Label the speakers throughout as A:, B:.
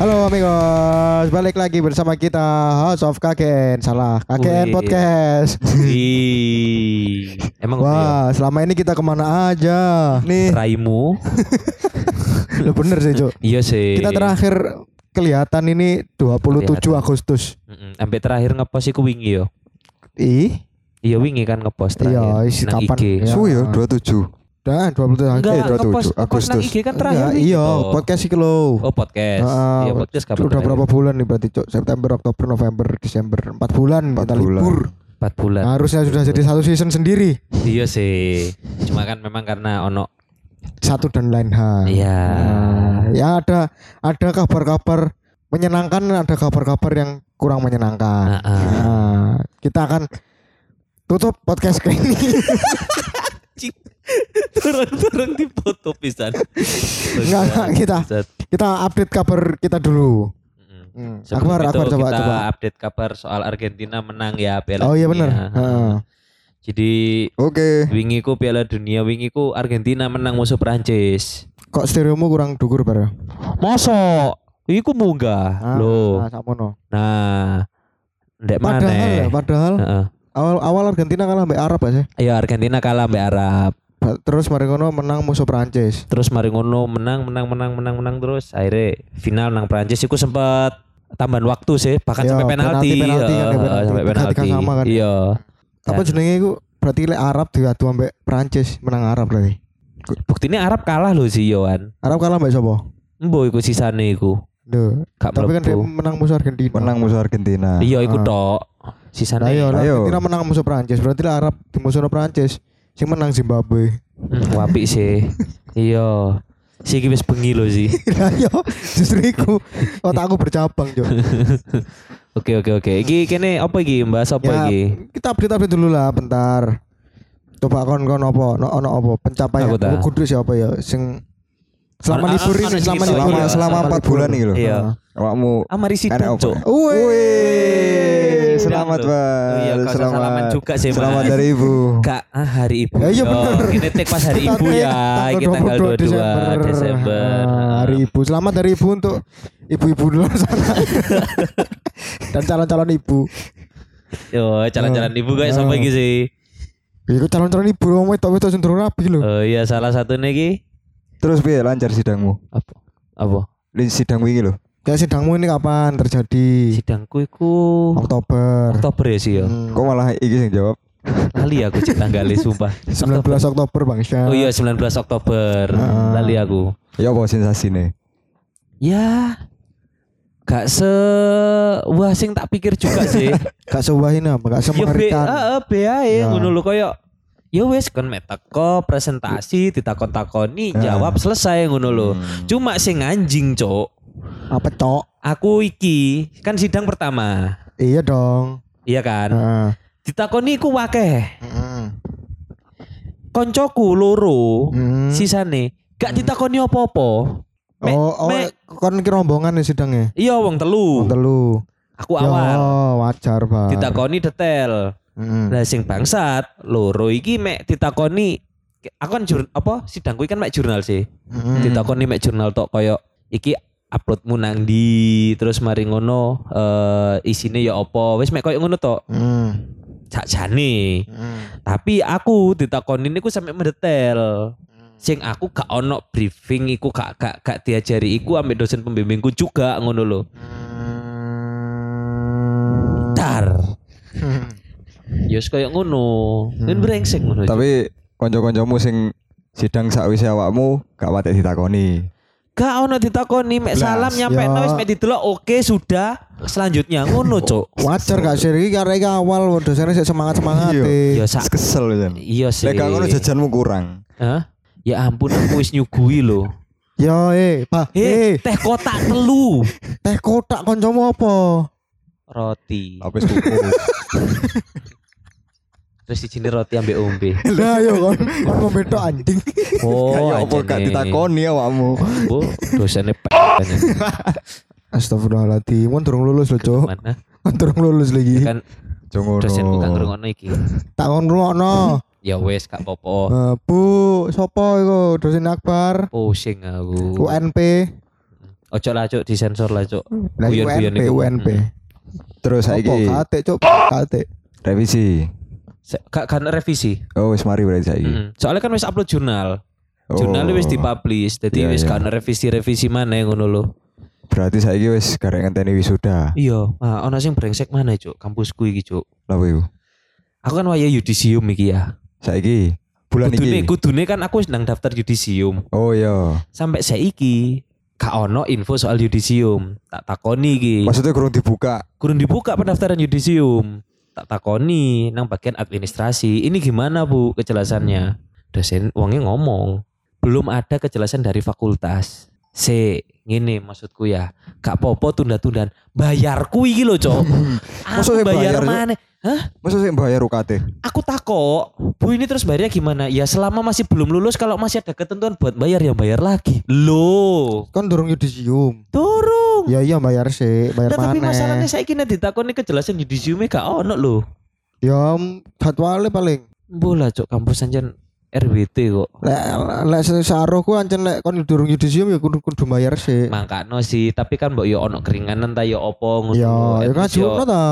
A: Halo amigos, balik lagi bersama kita House of Kaken. Salah, Kaken
B: Wih.
A: Podcast.
B: Ih, emang Wah.
A: Wah, selama ini kita ke mana aja? Nih,
B: raimu?
A: lo bener sih, Cuk.
B: iya sih.
A: Kita terakhir kelihatan ini 27
B: Kelihatan.
A: Agustus.
B: Sampai terakhir ngepost iku wingi yo.
A: Ih,
B: Iya wingi kan ngepost
A: Iya,
B: terakhir.
A: isi
B: nang
A: kapan?
B: IG.
A: Ya.
C: Suwi ya 27.
A: Dah 27
B: Enggak,
C: Eh, 27
B: ngepost, ngepost nang
C: Agustus.
B: IG kan terakhir
A: Enggak,
B: wingi
A: iya,
B: toh.
A: podcast iki lo.
B: Oh podcast.
A: Ah,
B: iya podcast kapan
A: Udah berapa bulan nih berarti, Cuk? September, Oktober, November, Desember. 4 bulan
C: Empat
A: kita
C: bulan.
A: libur.
B: Empat bulan.
A: Harusnya sudah jadi satu season sendiri.
B: Iya sih. Cuma kan memang karena ono
A: Satu dan lain hal.
B: Iya.
A: Nah, ya ada ada kabar-kabar menyenangkan, ada kabar-kabar yang kurang menyenangkan.
B: Ah, ah.
A: Nah, kita akan tutup podcast ini.
B: turun-turun di foto pisan.
A: Enggak, enggak, kita kita update kabar kita dulu. Hmm.
B: Sebelum
A: Akbar, Akbar coba
B: kita
A: coba.
B: update kabar soal Argentina menang ya Piala
A: Oh iya benar. Heeh.
B: Jadi
C: Oke.
B: wingi ku Piala Dunia wingi ku Argentina menang musuh Prancis.
A: Kok stereomu kurang dukur bar?
B: Mosok iku munggah lho.
A: Nah, samono.
B: Nah, ndek
A: Padahal ya,
B: mana?
A: padahal awal awal Argentina kalah mbak Arab ya.
B: Ya Argentina kalah mbak Arab.
A: Terus mari ngono menang musuh Prancis.
B: Terus mari ngono menang menang menang menang menang terus akhirnya final nang Prancis iku sempat tambahan waktu sih bahkan
A: Iya,
B: sampai penalti,
A: penalti- penalti kan ya,
B: Iya,
A: penalti.
B: sampai penalti
A: sama kan ya.
B: iya
A: Apa jenenge iku berarti lek Arab diadu ambek Prancis menang Arab berarti.
B: buktinya Arab kalah loh sih Yohan
A: Arab kalah mbak sapa?
B: Embo iku sisane iku
A: Duh. Tapi kan dia menang musuh Argentina.
C: Menang musuh Argentina.
B: iya iku
A: Ah.
B: tok sisane
A: iya,
C: Ayo.
A: Argentina menang musuh Prancis. Berarti lah Arab di musuh Prancis. Sing menang Zimbabwe.
B: Hmm, wapi sih iya si iki wis bengi loh sih
A: Lah yo justru iku otakku bercabang, Cuk.
B: oke oke oke iki kene apa iki bahas apa
A: Ya,
B: iki
A: kita update update dulu lah bentar. Coba kon kon apa? No, ono apa? Pencapaian.
B: Aku
A: kudu siapa ya sing selama libur ini selama libur
C: Selama
B: Iya,
C: selama
B: selama
C: 4 bulan nih loh.
B: Iya.
C: Awakmu
B: amari cuk
C: Wih, selamat
B: Oh iya, kau salaman juga sih,
C: Selamat dari Ibu.
B: Kak, ah, hari ibu.
A: Ya, iya
B: Yo,
A: bener.
B: Ini take pas hari
A: Kita
B: ibu
A: take
B: ya. Iki tanggal 22 Desember.
A: Ah, hari ibu. Selamat hari ibu untuk ibu-ibu di luar sana. Dan calon-calon ibu.
B: Yo, jalan-jalan ibu guys
A: Ah.
B: sampai iki sih.
A: Iku calon-calon ibu wong wedok-wedok sing durung rapi lho.
B: Oh iya, salah satu nih ki
C: Terus piye lancar sidangmu?
B: apa? Apa?
C: Sidang wingi lho.
A: Kayak sidangmu ini kapan terjadi?
B: Sidangku iku
A: Oktober.
B: Oktober ya sih yo.
A: Hmm.
C: Kok malah iki sing jawab?
B: Lali aku cek tanggalnya sumpah.
A: 19 Oktober Bang Syah.
B: Oh iya 19 Oktober.
A: Ah.
B: Lali aku.
C: Ya apa sensasine?
B: Ya gak se wah sing tak pikir juga sih.
A: Gak sewahin apa? Gak
B: ya be,
A: semengerikan.
B: heeh, be ae
A: Ya.
B: ngono lho koyo ya wis kon mek teko presentasi ditakon-takoni
C: Ya.
B: jawab selesai ngono lho.
C: Hmm.
B: Cuma sing anjing, Cok.
A: Apa cok?
B: Aku iki kan sidang pertama.
A: Iya dong.
B: Iya kan?
A: Heeh.
B: Ditakoni ku wakeh.
A: Heeh.
B: Koncoku loro
A: Hmm.
B: sisane gak ditakoni apa-apa. Mek,
A: Oh, oh,
B: mek-
A: kon ki rombongan nih sidangnya.
B: iya wong telu.
A: Telu.
B: Aku awal.
A: Oh, wajar, Bang.
B: Ditakoni detail.
A: Heeh.
B: Lah sing bangsat loro iki mek ditakoni aku kan jur, apa sidangku kan mek jurnal sih.
A: Heeh.
B: ditakoni mek jurnal tok koyo iki uploadmu nang di terus mari ngono eh isine ya apa? Wis mek koyo ngono tok.
A: Heeh.
B: sakjane.
A: Heeh.
B: tapi aku ditakoni niku sampe mendetail sing aku gak ono briefing iku gak gak gak diajari iku ambek dosen pembimbingku juga ngono lho. Dar. Yus koyo ngono. Kan brengsek ngono
C: Tapi kanca-kancamu sing sidang sakwise awakmu gak watek ditakoni.
B: Gak ono ditakoni mek salam nyampe
A: ya.
B: wis mek didelok oke sudah selanjutnya ngono cuk.
A: Wajar gak sih iki karena iki awal dosennya sik semangat-semangat
B: Ya sak
C: Kesel kan.
B: iya sih.
C: Lek ngono jajanmu kurang.
B: Hah? Ya ampun aku wis nyugui lho.
A: Yo eh, Pak.
B: Eh,
A: Eh,
B: teh kotak telu.
A: teh kotak kancamu apa?
B: Roti.
C: Apa tuku?
B: Terus di roti ambek ombe.
A: Lah yo kon kon ngombe tok anjing.
B: Oh,
C: Kayak apa gak
B: anjene.
C: ditakoni awakmu?
B: Bu, dosennya p***
A: Astagfirullahaladzim, kan durung lulus lho, Cuk.
B: mana?
A: Kan durung lulus lagi.
B: Kan
C: Jongono.
B: dosenku kan ngrungokno iki.
A: Tak kon rungokno.
B: Ya wes gak popo.
A: Eh, Bu, sopo iku dosen Akbar?
B: Pusing aku.
A: UNP.
B: Ojo lah cuk disensor lah cuk.
A: Lah UNP
B: iku.
A: UNP.
C: Terus
A: Apa
C: saiki
A: kate cuk kate.
C: revisi.
B: Kan revisi.
C: Oh wis mari berarti saiki.
B: Mm. Soalnya kan wis upload jurnal. Jurnal
C: Oh,
B: wis dipublish. Dadi
C: Iya,
B: wis
C: iya.
B: kan revisi-revisi mana ngono lho.
C: Berarti saiki wis garek ngenteni wisuda.
B: Iya, ah ono sing brengsek mana cuk kampusku iki cuk.
C: Lha iku.
B: Aku kan waya yudisium iki ya.
C: Saiki bulan
B: Kudune
C: iki.
B: kudune kan aku sedang daftar yudisium.
C: Oh iya.
B: Sampai saiki gak ono info soal yudisium. Tak takoni iki.
C: Maksudnya kurang dibuka.
B: kurang dibuka pendaftaran yudisium tak takoni nang bagian administrasi. Ini gimana bu kejelasannya? Dosen uangnya ngomong. Belum ada kejelasan dari fakultas. C ngene maksudku ya. Gak popo tunda-tundan bayarku iki lho cok. Aku
C: saya
B: bayar
C: bayar, Cok?
B: Mana
C: Masa sih bayar UKT?
B: aku takok bu ini terus bayarnya gimana ya selama masih belum lulus kalau masih ada ketentuan buat bayar ya bayar lagi loh
A: Kan durung yudisium.
B: turun
A: Ya iya bayar sih, bayar
B: Nah, tapi masalahnya saya kira ditakoni kejelasan yudisiumnya gak ono loh
A: Ya jadwalnya paling.
B: Bola cok kampus anjan RWT kok.
A: Lek lek sesaroku ancen lek kon durung yudisium ya kudu kudu bayar sih.
B: Mangkano sih, tapi kan mbok yo ono keringanan ta yo opo ngono.
A: Ya, ya kan ajuno ta.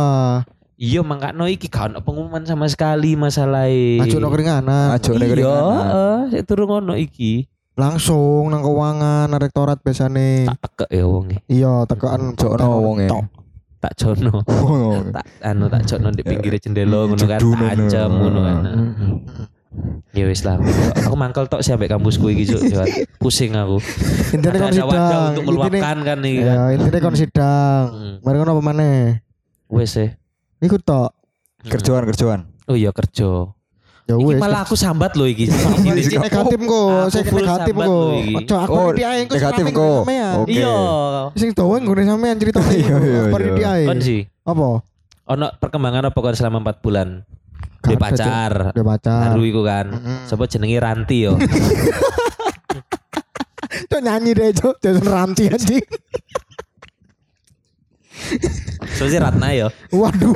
B: Iya mangkano iki gak ono pengumuman sama sekali masalahnya.
A: Ajuno keringanan.
C: Ajo nek
B: Iya,
C: keringanan.
B: heeh, sik turun ono iki.
A: Langsung nang keuangan nang rektorat biasane.
B: Tak tekek ya wonge.
A: Iya, tekan
C: Jono wonge.
B: Tak jono. Tak anu tak jono di pinggir jendela ngono kan. Tak
C: ngono.
B: ancam ngono kan.
A: Mm-mm.
B: Ya wis lah. Aku mangkel tok sih ambek kampusku iki cuk. Jawa. Pusing aku.
A: Intinya kon
B: Ada wadah
A: sidang.
B: untuk
A: Intine
B: meluapkan kan iki kan.
A: ya intinya kon sidang.
B: Hmm.
A: Mari ngono apa maneh?
B: Wes eh.
A: Iku tok.
C: Kerjaan kerjaan.
B: Oh iya kerja.
A: Ya
B: Iki
A: wis.
B: malah aku sambat loh iki.
A: Iki negatif kok, saya negatif kok. Ojo aku
C: Oh,
A: di ae
C: negatif kok.
B: Iya.
A: Sing dawa nggone sampean cerita
C: Iya, iya,
A: Aku
C: iya.
A: di ae.
B: Kon sih.
A: Apa?
B: Ono perkembangan apa kon selama 4 bulan? Di pacar.
A: Udah pacar.
B: Baru iku kan. Sopo jenenge Ranti yo.
A: Cok nyanyi deh cok Jason Ranti anjing.
B: So si Ratna yo.
A: Waduh.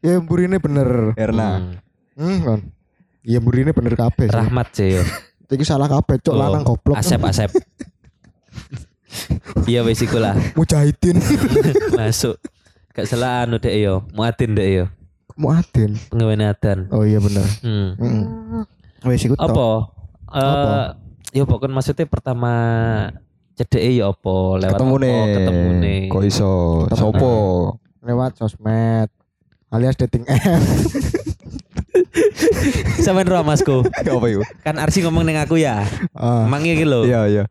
A: ya burine bener.
C: Erna.
B: Hmm.
A: Hmm kan. Iya burine bener kabeh. sih.
B: Rahmat sih yo.
A: Iki salah kabeh cok
B: Oh,
A: lanang goblok.
B: Asep Asep. Iya wis iku lah.
A: Mujahidin.
B: Masuk. Gak salah anu dek yo. Muatin dek yo.
A: Muadin.
B: Penggawean adan.
A: Oh iya bener.
B: Hmm.
A: Heeh. Wis iku.
B: Apa? Eh
A: Apa?
B: ya pokoknya maksudnya pertama cedeke ya apa lewat
C: Ketemu
B: apa
C: nih.
B: ketemu nih.
C: Kok iso?
A: Ketemu.
C: Sopo?
A: Lewat sosmed alias dating app.
B: Sampeyan roh Masku.
C: Apa?
B: Kan Arsi ngomong ning aku ya.
A: Ah.
B: Emang iki lho.
C: Iya iya.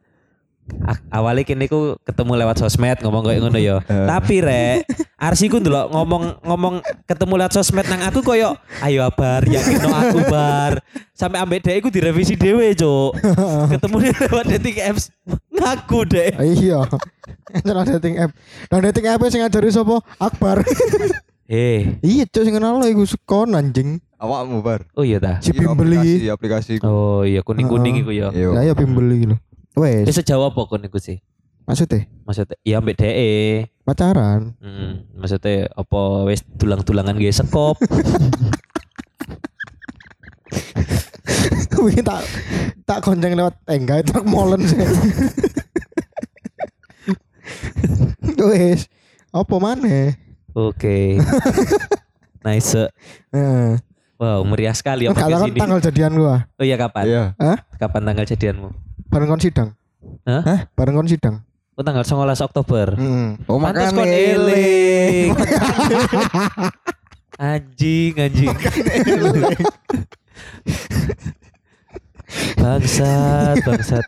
B: Awalnya kini ku ketemu lewat sosmed ngomong kayak ngono ya.
C: Eh.
B: Tapi rek, Arsi ku ndelok ngomong ngomong ketemu lewat sosmed nang aku koyo ayo bar yakin no aku bar. Sampai ambek dhek iku direvisi dhewe, Cuk. ketemu lewat dating apps ngaku deh.
A: Iya. Cara dating app. Dan dating app sing ngajari sapa? Akbar.
B: Eh,
A: iya, cok sing kenal lo iku sekon anjing.
C: Awakmu bar.
B: oh iya ta.
A: Si
C: Iya,
A: Bimbel
C: aplikasi aplikasi.
B: Oh iya kuning-kuning iku ya.
C: Iya.
A: Lah ya iki
B: Wis
A: Wes,
B: sejauh apa kon iku sih?
A: maksudnya
B: Maksudnya ya ambek DE.
A: pacaran.
B: Hmm, maksudnya apa wis tulang-tulangan ge sekop.
A: Kuwi tak tak gonceng lewat enggak truk molen sih. Wes, apa maneh?
B: Oke. nice. Wow, meriah sekali ya podcast
A: kan tanggal jadian gua.
B: Oh iya kapan?
C: Iya.
B: Kapan tanggal jadianmu?
A: Bareng kon sidang.
B: Hah?
A: Hah? Bareng kon sidang.
B: Oh tanggal 19 Oktober.
A: Heeh.
C: Oh
B: Pantes
C: makane
B: kon eling. anjing, anjing. bangsat, bangsat.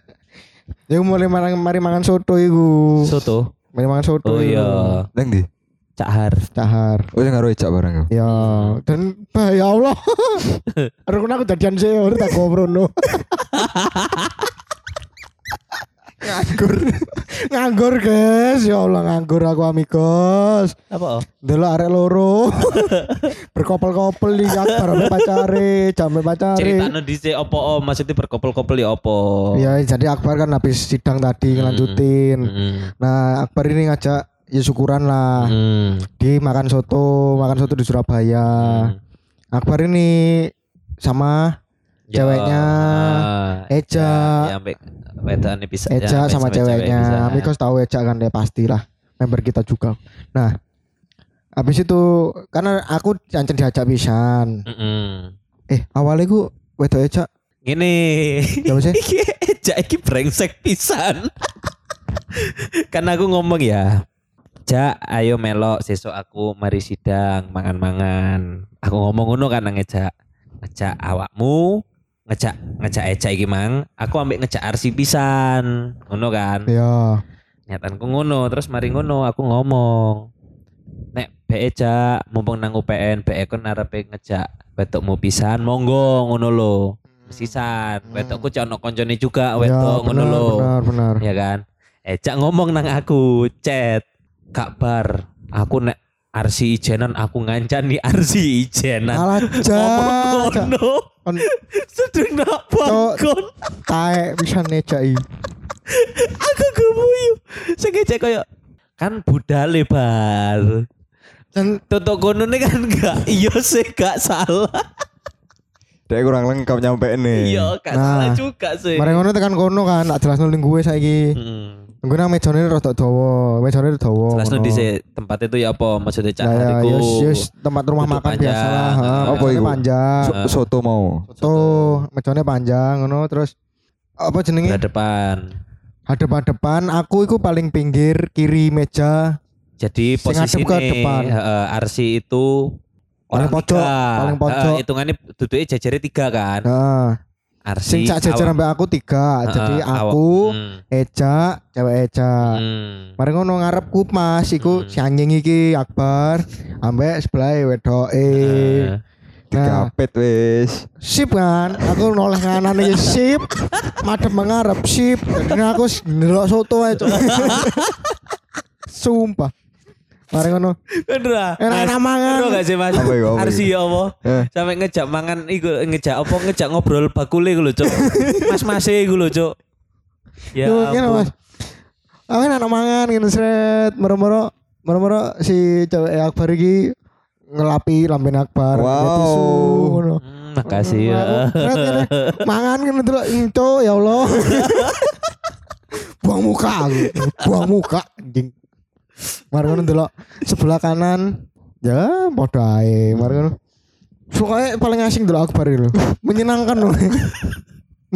A: Ya mulai mari, mari mangan soto iku.
B: Soto.
A: Mari mangan soto.
B: Oh iya,
C: Neng di.
B: cahar.
A: Cahar.
C: Oh sing karo ecak bareng.
A: Ya, dan bah, ya Allah. Aku aku jadian sih, udah tak gobrono. Nganggur, nganggur guys, ya Allah nganggur aku amigos.
B: Apa? oh?
A: Dulu arek loro, berkopel-kopel di sampai pacare, jambe pacare.
B: Cerita di sini opo oh, maksudnya berkopel-kopel ya opo?
A: Ya jadi Akbar kan habis sidang tadi
B: Hmm.
A: ngelanjutin.
B: Hmm.
A: Nah Akbar ini ngajak ya syukuran lah.
B: Hmm.
A: Di makan soto, makan soto di Surabaya.
B: Hmm.
A: Akbar ini sama. Ceweknya. Eja.
B: Ya bisa. ya,
A: Eja
B: ambek
A: sama
B: cewek
A: ceweknya. Mikos tahu Eja kan deh pastilah member kita juga. Nah, habis itu karena aku jancen diajak pisan. Eh, awalnya ku wedok Eja
B: Gini.
A: Ya, ya?
B: Eja iki brengsek pisan. kan aku ngomong ya. Ja, ayo melok sesuk aku mari sidang mangan-mangan. Aku ngomong ngono kan nang Eja. Ngejak awakmu, ngejak ngejak Eja iki mang, aku ambek ngejak Arsi pisan. Ngono kan.
A: ya.
B: Nyatanku ngono, terus mari ngono aku ngomong. Nek be Eja mumpung nang UPN, be kon arepe ngejak wedokmu pisan, monggo ngono lho. Sisan, wedokku cek ono koncone juga
A: Ya,
B: wedok ngono
A: benar,
B: lho.
A: benar, benar.
B: Ya kan? Eja ngomong nang aku, chat. Kak Bar, aku nek Arsi ijenan aku ngancani Arsi ijenan.
A: Alah,
B: ngono.
A: Kon
B: Sedeng nak bangkon.
A: taek bisa necai.
B: Aku guyu. Sing cek koyo kan budale bar.
A: Dan
B: Tutuk kono nih kan enggak iya sih gak salah.
C: Dek kurang lengkap nyampe nih.
B: Iya gak
A: Nah,
B: salah juga sih.
A: Mari ngono tekan kono kan, tak jelas ning gue saiki.
B: Hmm.
A: Gue nang mejane rada dawa, mejane dawa.
B: Jelas
A: ngono.
B: di tempat itu ya apa maksudnya cak
A: Ya, ya, yes, tempat rumah
B: Duduk
A: makan
B: panjang.
A: biasa lah.
B: Ah.
C: Apa iku?
A: panjang.
C: So- soto mau.
A: Tuh, mejane panjang ngono terus apa jenenge?
B: Berhadapan.
A: Hadap-hadapan aku iku paling pinggir kiri meja.
B: Jadi posisi
A: ke depan.
B: Arsi itu
A: Paling pojok, paling pojok.
B: Hitungannya duduknya jajarnya tiga kan.
A: Nah,
B: Arsi.
A: sing sak jajar aku tiga.
B: eh,
A: Jadi aku,
B: Hmm,
A: Eja, cewek Eja.
B: hmm.
A: Mari ngono ngarepku Mas iku
B: Hmm.
A: si anjing iki Akbar ambek sebelah wedoke.
B: Eh,
A: Nah,
C: Digapet wis.
A: sip kan, aku noleh nganan iki sip, madhep mengarep sip. Jadi aku ndelok soto ae, Cuk. Sumpah. Mari ngono.
B: Bener ah? Mas,
A: mangan.
B: bener gak sih mas? Arsi
C: iku?
B: ya apa?
C: Eh.
B: Sampai ngejak mangan iku ngejak apa ngejak ngobrol bakule iku lho, Cuk. Mas-mas iku lho, Cuk. Ya
A: Yo. Mas. Aku enak mangan ngene sret, moro-moro moro-moro si cewek Akbar iki ngelapi lamben Akbar
C: Wow.
A: pakai tisu ngono.
B: Hmm, makasih ya.
A: Mangan ngene delok enco ya Allah. buang muka aku. Buang muka anjing. Ngono delok sebelah kanan. Ya, padha ae. Ngono. Pokoknya paling asing delok Akbar itu. Menyenangkan loh.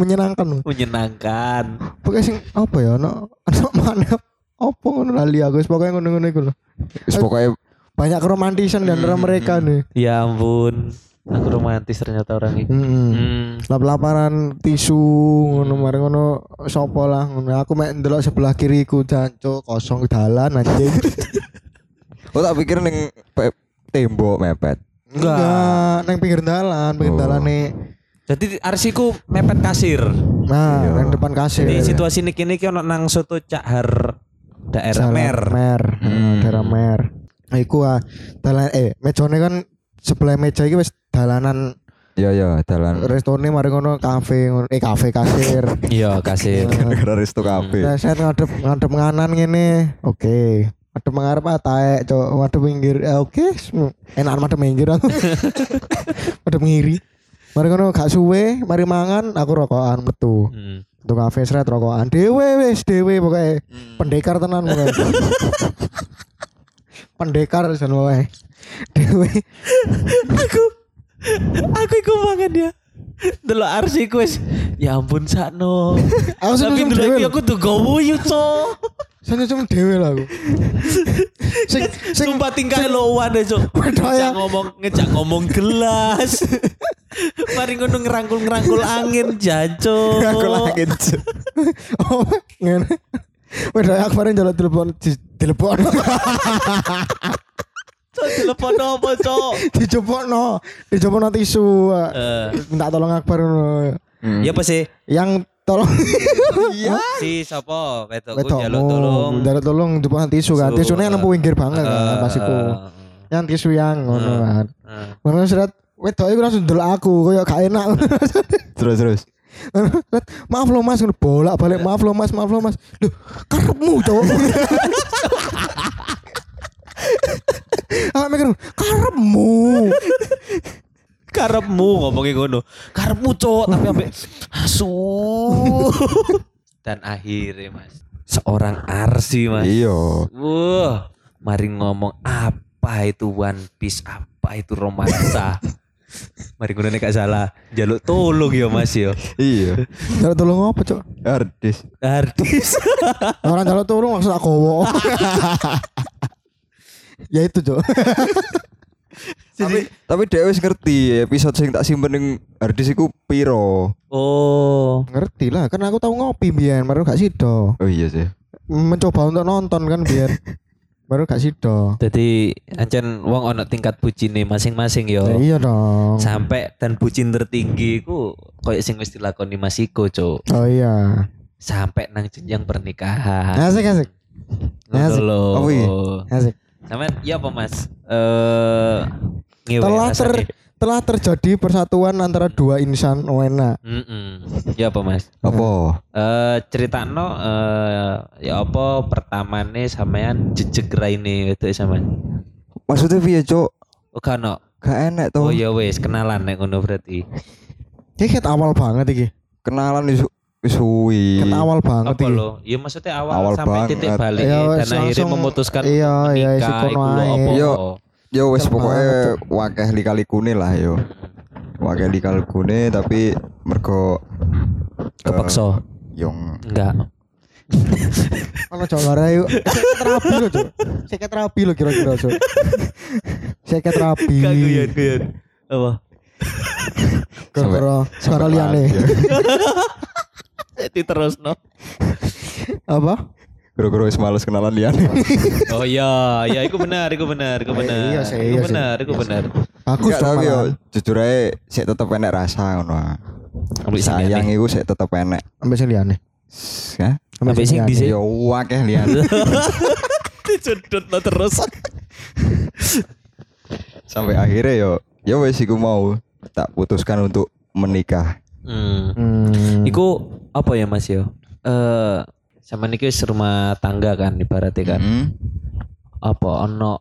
A: Menyenangkan loh.
B: Menyenangkan.
A: Pokoknya sing apa ya no anak mana apa ngono lali aku pokoknya ngono-ngono lho.
C: Wis pokoke
A: Banyak keromantisan di antara mereka nih.
B: Ya ampun. Aku romantis ternyata orang itu.
A: Heeh.
B: Hmm.
A: Lap-laparan tisu ngono mari ngono sapa lah ngono. Aku mek ndelok sebelah kiriku jancuk kosong dalan anjing.
C: Oh tak pikir ning pe- tembok mepet.
A: Enggak, nang pinggir dalan, pinggir
C: Oh.
A: dalan nih.
B: Jadi arsiku mepet kasir.
A: Nah, nang depan kasir.
B: Jadi situasi ini kini ono nang soto cahar daerah
A: Jalan
B: Mer.
A: Mer.
C: Hmm.
A: Daerah Mer. Iku ah dalan eh mejane kan sebelah meja iki wis dalanan
C: Iya ya dalan
A: Restone mari ngono kafe ngono eh kafe kasir.
B: Iya kasir.
C: gara resto kafe.
A: Nah, saya ngadep ngadep nganan ngene. Oke. Madep mengarep ah taek, cok. Madep minggir. Eh, oke. Sem- Enak madep minggir aku. madep ngiri. Mari ngono gak suwe, mari mangan aku rokokan metu.
B: Hmm.
A: Metu kafe seret rokokan. Dewe wis dewe pokoke. Pendekar tenan pokoke. Pendekar jan pokoke. Dewe.
B: aku aku iku mangan ya. Delok arsiku wis ya ampun sakno.
A: Aku
B: Tapi dulu aku tuh gowo cok.
A: Saya cuma dewe lah aku. sing sing
B: Sumpah tingkah loan deh cok.
A: Waduh, ya.
B: Ngejak ngomong ngejak ngomong gelas. Mari ngono ngerangkul-ngerangkul angin jancuk.
C: Aku lagi
A: oh ngene. Waduh aku kemarin jalan telepon di telepon
B: Cok telepon apa cok?
A: dijopokno dijopokno tisu
B: Eh,
A: minta tolong Akbar ngono.
B: ya apa sih?
A: yang tolong
C: Iya.
B: Si sapa? Wedokku
A: Wedokmu,
B: jaluk tolong.
A: jaluk tolong jopokno tisu kan tisune
B: eh.
A: lampu pinggir banget kan pas iku
B: Eh,
A: yang tisu yang ngono
B: Eh.
A: kan
B: eh.
A: ngono seret wedok iku langsung delok aku koyo gak enak
C: Terus terus.
A: Maaf lo mas bolak balik maaf lo mas maaf lo mas Loh, karepmu cowok Aku mikir karepmu
B: karepmu ngomongin ngono. Karepmu cok tapi ambek asu. Dan akhirnya Mas, seorang Arsi Mas.
C: Iya.
B: Wah, mari ngomong apa itu One Piece, apa itu romansa. mari nek gak salah, jaluk tolong ya Mas ya.
C: Iya.
A: Jaluk tolong apa, Cok?
C: Artis.
B: Artis.
A: Orang jaluk tolong maksud aku. Ya itu, Cok.
C: Tapi tapi dia wis ngerti episode sing tak simpen ning harddisk iku piro.
B: Oh,
A: Ngerti lah, kan aku tahu ngopi biyen, baru gak sido.
C: Oh iya sih.
A: Mencoba untuk nonton kan biar baru gak sido.
B: jadi ancen wong ono tingkat bucine masing-masing yo.
A: Ya, iya dong.
B: Sampai dan bucin tertinggi ku koyo sing wis dilakoni Mas Iko, Cuk.
A: Oh iya.
B: Sampai nang jenjang pernikahan.
A: Asik asik. Asik.
C: Oh, iya.
A: Asik.
B: Sampean iya apa Mas? Eh ngewe
A: Telah ter telah terjadi persatuan antara dua insan Wena.
B: Mm-mm. Ya apa Mas?
C: Apa?
B: Eh ceritano eh ya apa pertamane sampean jejeg raine itu sampean.
C: Maksudnya piye, Cuk?
B: Oh kan no.
C: Gak enak
B: Oh
C: tuh.
B: ya wis kenalan nek ngono berarti.
A: Ini ket awal banget iki.
C: Kenalan wis wis suwi.
A: Ket awal banget iki.
B: lo? Ya maksudnya awal,
C: Awal
B: sampai
C: banget.
B: titik balik
A: Ya,
B: dan akhirnya memutuskan
A: iya, iya,
B: iku?
C: Yo. Yo wis
A: banget,
C: wakeh lika-likune lah yo. Wakeh lika-likune tapi mergo eh,
B: Kepeksa.
C: Yung
B: Enggak.
A: Ono cok lara yuk. Saya terapi lo cok. Saya terapi lo kira-kira cok. Saya terapi.
B: guyon. Apa?
A: Gara-gara suara liane.
B: Itu terus no.
A: Apa?
C: Gara-gara wis males kenalan liane.
B: Oh iya, ya itu benar, itu benar, itu
A: Eh,
B: benar.
A: iya sih,
B: Iku
A: iya
B: benar, itu
A: Iya
B: benar.
A: Dong
C: tapi yo
A: malah.
C: jujur ae sik tetep enek rasa ngono. ah.
B: Ambil
C: Sayang iku sik tetep enek.
A: Ambil sing liane.
C: Ya.
B: Ambil sing
A: liane.
B: dhisik.
C: Yo wakeh liane.
B: Dicedot no terus.
C: Sampai akhirnya yo yo wis iku mau tak putuskan untuk menikah.
B: Hmm.
A: Hmm.
B: Iku apa ya Mas yo? Eh sama niki rumah tangga kan ibaratnya kan.
C: Hmm.
B: Apa ono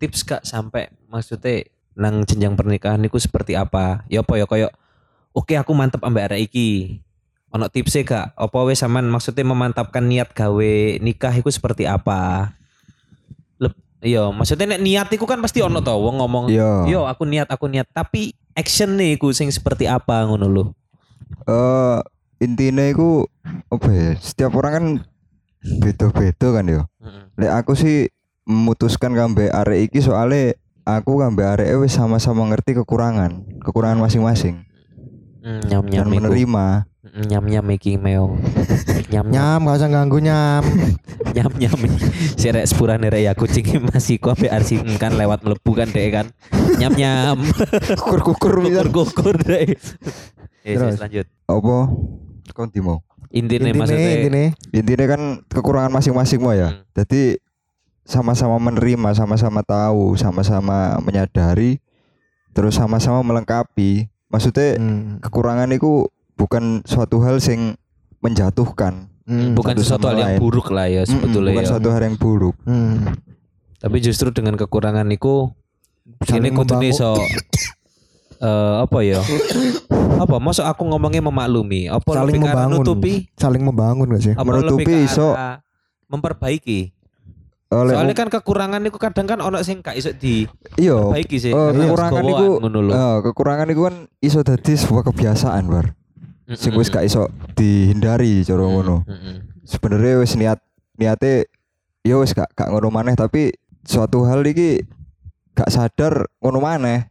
B: tips Kak sampai maksudnya nang jenjang pernikahan niku seperti apa? Ya apa ya koyo oke aku mantep ambek arek iki. Ono tipsnya Kak? Apa wis sampean maksudnya memantapkan niat gawe nikah iku seperti apa? Iya, maksudnya nek niat iku kan pasti ono to wong ngomong,
C: Iya.
B: "Yo, aku niat, aku niat." Tapi action nih iku sing seperti apa ngono lho.
C: Eh intinya iku apa ya? Setiap orang kan beda-beda kan yo. Lek aku sih memutuskan kambe arek iki soalnya aku kambe arek wis sama-sama ngerti kekurangan, kekurangan masing-masing
B: Hmm, nyam nyam
C: dan menerima.
B: Mm, nyam nyam iki meong. Nyam nyam
A: gak usah ganggu nyam.
B: nyam nyam. Si rek sepurane rek ya kucing masih ku ambek arsi kan lewat melebu kan dek kan. Nyam nyam.
C: Kukur-kukur
B: Kukur
C: bisa.
B: kukur dek. Eh,
A: Terus.
B: terus lanjut.
C: Apa? Konti mau.
B: Intinya
A: Intine,
B: maksudnya
A: intine.
C: Intinya kan kekurangan masing-masing mau ya.
B: Hmm.
C: Jadi sama-sama menerima, sama-sama tahu, sama-sama menyadari, terus sama-sama melengkapi. Maksudnya
A: Hmm.
C: kekurangan itu bukan suatu hal sing menjatuhkan,
A: Hmm.
B: bukan sesuatu hal yang
C: lain.
B: buruk lah ya sebetulnya
C: bukan
B: ya.
C: suatu hal yang buruk.
A: Hmm.
B: Tapi justru dengan kekurangan niku ini kudu
A: membangun.
B: iso eh apa ya? apa? Masuk aku ngomongnya memaklumi? Apa
A: Saling membangun.
B: nutupi?
A: Saling membangun gak sih?
B: Apa
C: Menutupi iso.
B: memperbaiki?
C: Oleh
B: Soalnya kan kekurangan niku kadang kan ono sing gak iso
C: iya,
B: diperbaiki sih.
C: eh,
B: Karena
C: kekurangan niku
B: lho.
C: eh, kekurangan itu kan iso dadi sebuah kebiasaan, Bar. Sing wis gak iso dihindari cara ngono.
B: Mm-mm.
C: Sebenarnya wis niat niate ya wis gak gak ngono maneh tapi suatu hal iki gak sadar ngono maneh.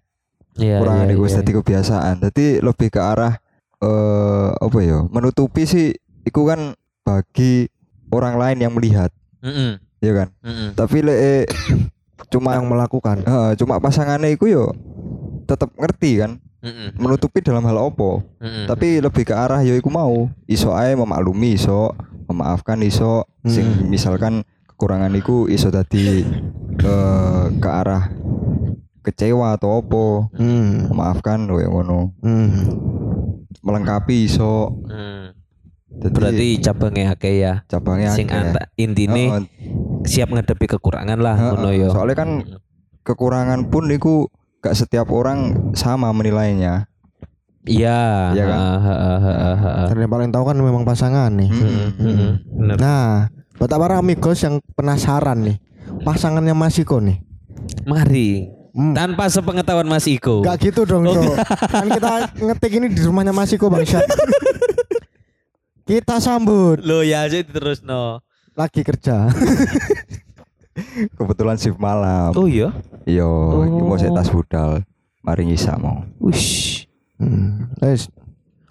B: Iya,
C: iku wis
B: iya.
C: dadi kebiasaan. Dadi lebih ke arah eh apa ya? Menutupi sih iku kan bagi orang lain yang melihat,
B: Mm-mm,
C: ya kan?
B: mm-mm.
C: Tapi lek eh, cuma
A: Yang melakukan.
C: eh, cuma pasangannya iku yo tetap ngerti kan
B: Mm-mm,
C: menutupi dalam hal opo
B: mm-mm.
C: tapi lebih ke arah yo iku mau iso ae memaklumi iso memaafkan iso sing
A: Hmm.
C: misalkan kekurangan iku iso tadi eh, ke arah kecewa atau opo
A: Hmm.
C: memaafkan koyo ngono
A: Hmm.
C: melengkapi iso
B: Mm.
C: Jadi
B: berarti cabangnya akeh ya.
C: cabangnya
B: Sing
C: akeh.
B: anta intine
C: Heeh,
B: siap ngadepi kekurangan lah
C: heeh.
B: ngono yo.
C: soalnya kan kekurangan pun iku gak setiap orang sama menilainya.
B: Iya.
C: Iya kan?
A: Dan yang paling tahu kan memang pasangan nih.
C: Hmm.
B: Mm, mm, mm. Bener.
A: Nah, buat para amigos yang penasaran nih, pasangannya Mas Iko nih.
B: Mari.
A: Hmm.
B: Tanpa sepengetahuan Mas Iko.
A: Gak gitu dong, Cok. Kan kita ngetik ini di rumahnya Mas Iko, Bang Syat. kita sambut
B: Lo ya aja terus no.
A: lagi kerja.
C: Kebetulan shift malam.
B: Oh iya.
C: Yo, iki mau saya
B: Oh.
C: tas budal. Mari ngisa mau.
B: Wish.
A: Hmm. Wes,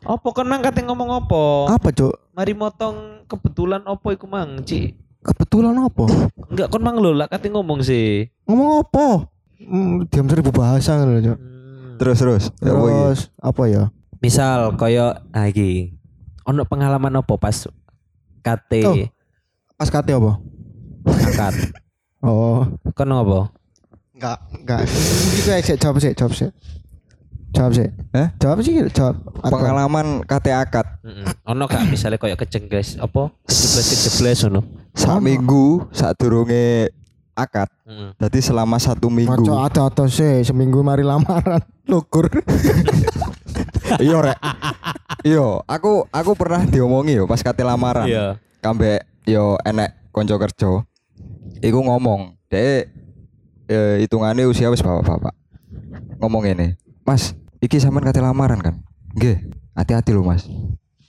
B: Apa kan mang kate ngomong apa?
A: apa, Cok?
B: Mari motong kebetulan apa iku mang, Ci?
A: Kebetulan apa?
B: Enggak kon mang lho lah kate ngomong sih.
A: Ngomong apa? Hmm, diam seribu bahasa ngono.
B: Hmm.
C: Terus terus. Ya?
A: Terus apa ya?
B: Misal koyo ah iki. Ono pengalaman apa pas kate
A: Oh. Pas kate apa?
B: angkat.
A: Oh,
B: Kon apa?
A: enggak, enggak. Kayak sik jawab sik, jawab sik. Jawab sik.
C: Hah?
A: Jawab sih, jawab. Atau-
C: Pengalaman kate akad
B: Heeh. Ono gak misalnya koyo kecengkes apa? Kejebles kejebles ngono.
C: sak
A: Ono.
C: minggu sak durunge akad.
B: Heeh.
C: Jadi selama satu minggu.
A: Maco ada-ada sih seminggu mari lamaran. Lukur.
C: Iya rek. Iya, aku aku pernah diomongi yo pas kate lamaran.
B: Iya.
C: Kambe yo enek konco kerja. Iku ngomong, dek eh, hitungannya usia wis bapak-bapak. Ngomong ini, Mas, iki sampean kate lamaran kan? Nggih, hati-hati lho Mas.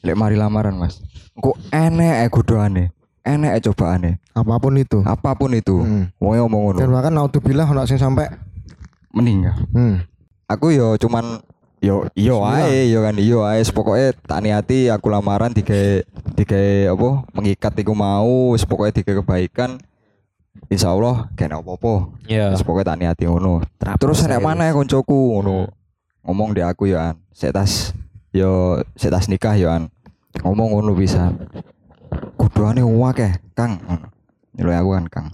C: Lek mari lamaran Mas. Engko enek ae godhoane. Enek ae cobaane.
A: Apa pun itu.
C: Apa pun itu.
A: Hmm.
C: Wong ngomong
A: Dan
C: ngono.
A: bahkan naudzubillah ono sing sampai
C: Meninggal.
A: hmm.
C: Aku yo cuman yo yo ae yo kan yo ae pokoke tak niati aku lamaran digawe digawe apa mengikat iku mau wis pokoke digawe kebaikan Insya Allah kena apa-apa
B: Iya.
C: Wis pokoke tak niati ngono terus ada mana koncoku ngono ngomong di aku yo an sik tas yo sik tas nikah yo an ngomong ngono bisa kuduane akeh Kang Nyeluk aku kan Kang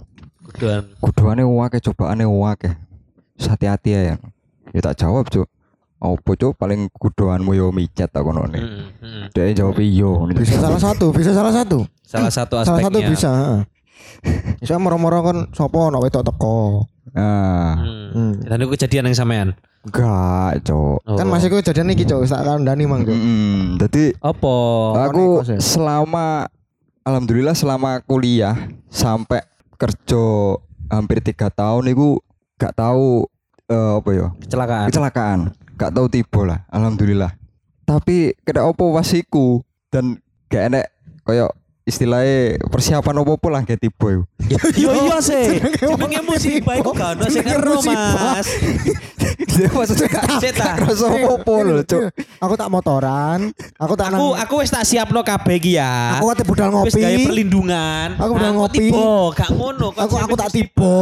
B: Dan
C: kuduane akeh cobaane akeh hati-hati ya ya tak jawab cuk opo cuk paling kudoanmu yo micet tak kono nih
B: Heeh, heeh.
C: dia jawab ngono.
A: bisa salah satu, bisa salah satu.
B: Salah satu
A: Salah
B: aspeknya.
A: satu bisa, heeh. Bisa moro-moro kan sopo ono wedok teko.
C: nah
B: Hmm.
A: Hmm.
B: Dan itu kejadian yang sampean.
C: enggak cuk
B: Oh.
A: Kan masih kok jadian iki, Cok, tak kandhani mang, Cok.
C: Mm, jadi
B: apa?
C: aku
A: ya?
C: selama alhamdulillah selama kuliah sampai kerja hampir tiga tahun itu gak tahu eh, apa ya?
B: Kecelakaan.
C: kecelakaan. Gak tahu tiba lah alhamdulillah. Tapi kena opo wasiku dan gak enek kayak istilahnya persiapan opo lah kayak tiba itu
B: Yo iya sih.
A: Jenenge
B: musibah iku kan sing
A: musibah.
B: Mas.
C: dia maksudnya gak kerasa opo cuk
A: Aku tak motoran, aku tak
B: Aku aku wis tak siapno kabeh iki ya.
A: aku kate budal
B: Wis gawe
A: ngopi.
B: perlindungan.
A: Aku
B: kok
A: ngopi.
B: tiba, gak ngono.
A: Aku aku tak
B: musibah.
A: tiba.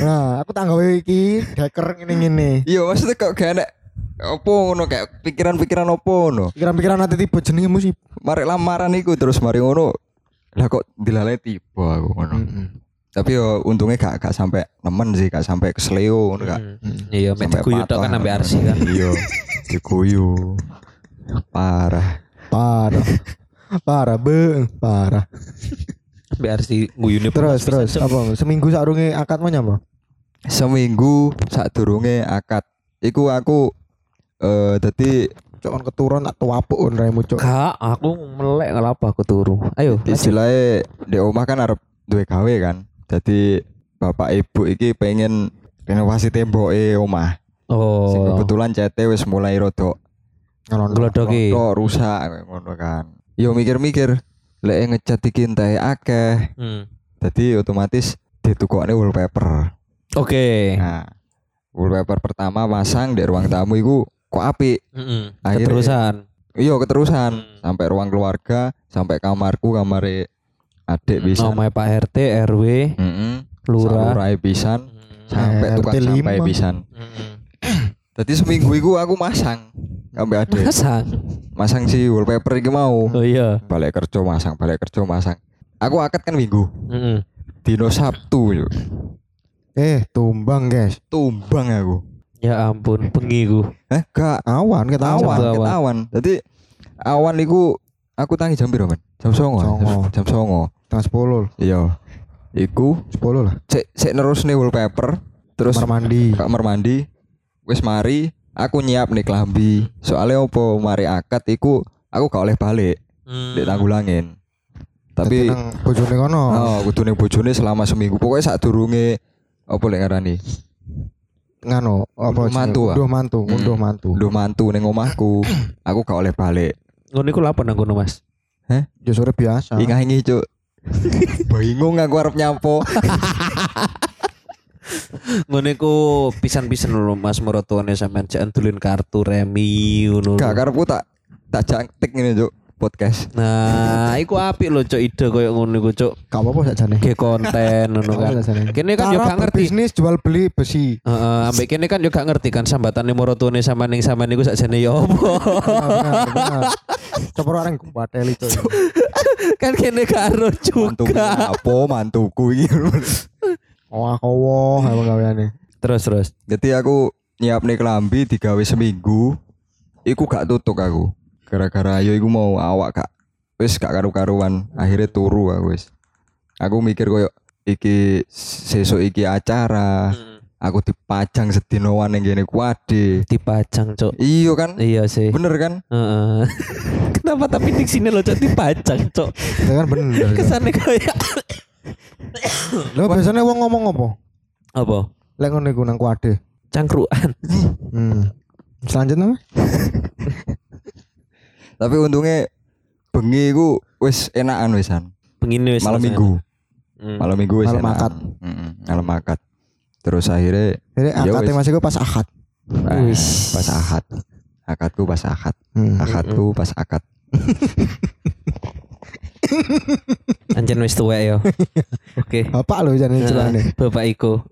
A: Nah, aku tak gawe iki deker ngene-ngene.
C: iya maksudnya kok gak enek opo ngono kayak pikiran-pikiran opo ngono
A: Pikiran-pikiran nanti tiba jenenge musibah.
C: mari lamaran iku terus mari ngono lah kok dilalai tiba aku ngono tapi yo untungnya gak gak sampai nemen sih gak sampai kesleo ngono gak
B: Hmm. Iya, mek
C: Sampai
B: diguyu tok kan sampai arsi kan.
C: iya diguyu parah
A: Parah. Parah, Bang. Parah.
B: Sampai arsi guyune
A: Terus terus apa? Seminggu saurunge akad mana apa?
C: seminggu durunge akad iku aku eh dadi
A: Cok kon keturun tak tuapuk on raimu, Cok.
B: Kak, aku melek ngelapa aku turu. Ayo.
C: istilahnya di omah kan arep duwe gawe kan jadi bapak ibu iki pengen renovasi tembok omah Sing
B: Oh.
C: kebetulan CT wis mulai rodok
A: Ngelon.
B: Glodoki.
C: rodok rusak ngono kan yo mikir-mikir lek ngecat iki entahe akeh
B: Hmm.
C: jadi otomatis ditukokne wallpaper
B: Oke.
C: nah wallpaper pertama pasang di ruang tamu iku kok apik
B: Heeh.
C: Akhirnya-
B: Keterusan.
C: iya keterusan
B: Hmm.
C: sampai ruang keluarga sampai kamarku kamare adik bisa
B: Nomor Pak RT, RW,
C: Heeh.
B: lurah.
C: Salurai pisan sampai
A: Eh,
C: tukang
A: RT
C: sampai
A: lima.
C: pisan.
B: Heeh.
C: Jadi seminggu iku aku masang sampai ada
B: Masa?
C: masang si wallpaper iki mau.
B: Oh iya.
C: Balik kerja masang, balik kerja masang. Aku akad kan minggu.
B: Heeh.
C: Dino Sabtu yo.
A: Eh, tumbang, guys.
C: Tumbang aku.
B: Ya ampun, bengi ku.
C: Eh, gak
A: Awan.
B: Sabtu awan.
C: ket awan. Jadi awan iku aku tangi jam piro, Men? Jam 09.00.
A: Songo.
C: Jam 09.00.
A: Tengah 10.
C: Iya. Iku
A: 10 lah.
C: cek cek nerus nih wallpaper terus
A: Kamar mandi.
C: kamar mandi wis mari aku nyiap nih klambi. Soalnya opo mari akad iku aku gak oleh balik.
B: Hmm.
C: Dek tanggulangin.
A: Tapi bojone kono.
C: oh kudu ning bojone selama seminggu. Pokoknya sak durunge apa lek ngarani?
A: Ngano, apa
C: Unduh mantu, ah.
A: Unduh mantu,
C: Hmm.
A: unduh mantu.
C: Nduh mantu ning omahku. aku gak oleh balik.
B: Ngono iku lapo nang kono Mas?
A: Ya sore biasa.
C: Ingah-ingi cuk. Bingung aku arep nyampo.
B: Ngono iku pisan-pisan lho Mas mertuane sampean jek entulin kartu remi ngono.
C: Gak karepku tak tak jangtik ngene cuk podcast.
B: Nah, iku apik lho cuk ide koyo ngono iku cuk.
A: Gak apa-apa sakjane.
B: Ge konten ngono kan. Kene kan yo gak ngerti.
A: bisnis jual beli besi.
B: Heeh, ambek kene kan yo gak ngerti kan sambatane maratuane sama ning sama niku sakjane yo apa.
A: Benar. Coba orang kumpateli itu.
B: kan kene karo juga.
C: apa mantuku iki.
A: Wah, kowo emang gaweane.
B: Terus terus.
C: Jadi aku nyiap nih kelambi digawe seminggu. Iku gak tutup aku. Gara-gara ayo iku mau awak gak wis gak karu-karuan. Akhirnya turu aku wis. Aku mikir koyo iki sesuk iki acara. Aku dipajang sedinoan ning kene kuade.
B: Dipajang cuk.
C: Iya kan?
B: Iya sih.
C: Bener kan?
B: Heeh. Kenapa tapi di sini lo cok dipajang cok.
A: Itu kan bener.
B: Kesannya kayak
A: Lo biasanya wong ngomong apa?
B: apa?
A: Lek ngono iku nang kuade.
B: Cangkruan.
A: Hmm. Selanjutnya?
C: Tapi untungnya bengi iku wis enakan wisan.
B: Begini wis
C: Malam minggu.
B: Hmm.
C: Malam minggu wis
A: Malam
C: enakan.
A: akad.
C: Mm-mm, Malam akad. Terus akhirnya
A: Jadi
C: Ya
A: akadnya masih gue pas akad.
B: Wis.
C: pas akad. Akadku pas akad.
A: Hmm.
C: Akadku pas akad.
B: Anjen wis tuwek yo. Oke.
A: Bapak lo jangan celane.
B: Bapak Iko.